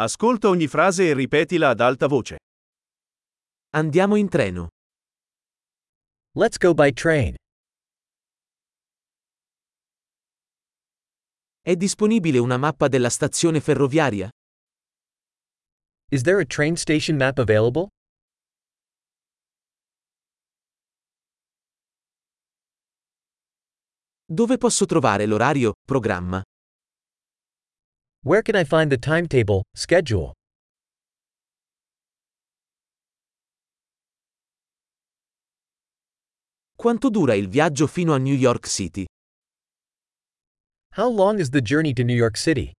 Ascolta ogni frase e ripetila ad alta voce. Andiamo in treno. Let's go by train. È disponibile una mappa della stazione ferroviaria? Is there a train station map available? Dove posso trovare l'orario, programma? Where can I find the timetable, schedule? Quanto dura il viaggio fino a New York City? How long is the journey to New York City?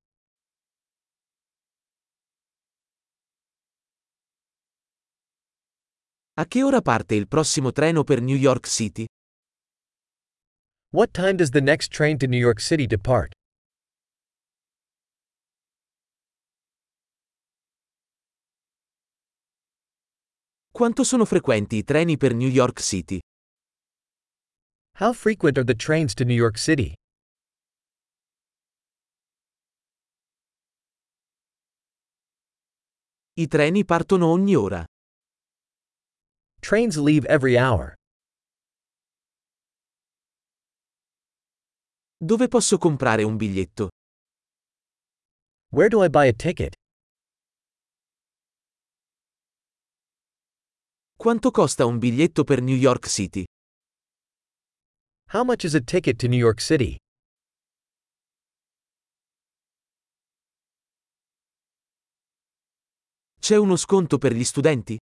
A che ora parte il prossimo treno per New York City? What time does the next train to New York City depart? Quanto sono frequenti i treni per New York City? How frequent are the trains to New York City? I treni partono ogni ora. Trains leave every hour. Dove posso comprare un biglietto? Where do I buy a ticket? Quanto costa un biglietto per New York City? How much is a ticket to New York City? C'è uno sconto per gli studenti?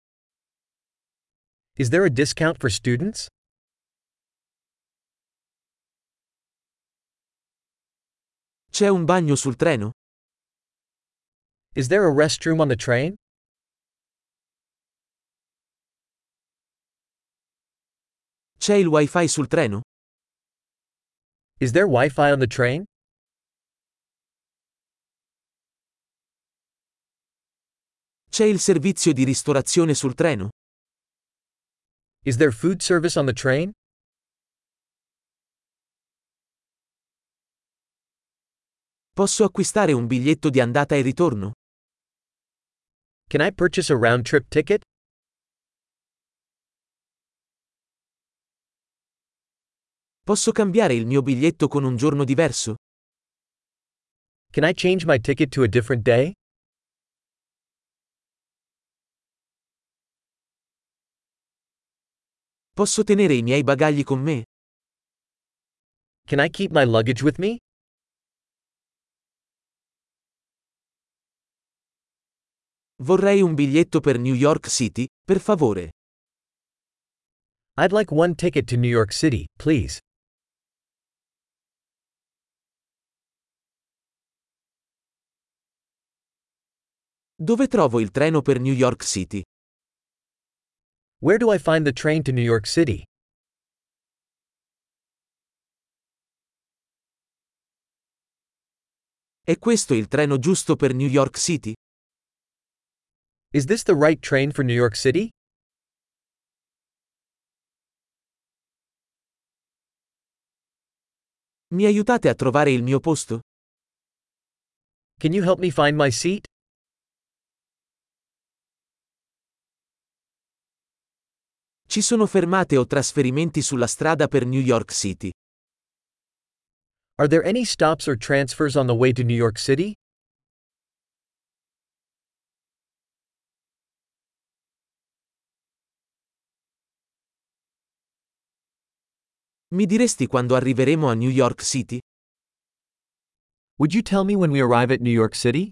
Is there a discount for students? C'è un bagno sul treno? Is there a restroom on the train? C'è il wifi sul treno? Is there Wi Fi on the train? C'è il servizio di ristorazione sul treno? Is there food service on the train? Posso acquistare un biglietto di andata e ritorno? Can I purchase a round trip ticket? Posso cambiare il mio biglietto con un giorno diverso? Can I change my ticket to a different day? Posso tenere i miei bagagli con me? Can I keep my luggage with me? Vorrei un biglietto per New York City, per favore. I'd like one ticket to New York City, please. Dove trovo il treno per New York City? Where do I find the train to New York City? È questo il treno giusto per New York City? Is this the right train for New York City? Mi aiutate a trovare il mio posto? Can you help me find my seat? Ci sono fermate o trasferimenti sulla strada per New York City? Are there any stops or transfers on the way to New York City? Mi diresti quando arriveremo a New York City? Would you tell me when we arrive at New York City?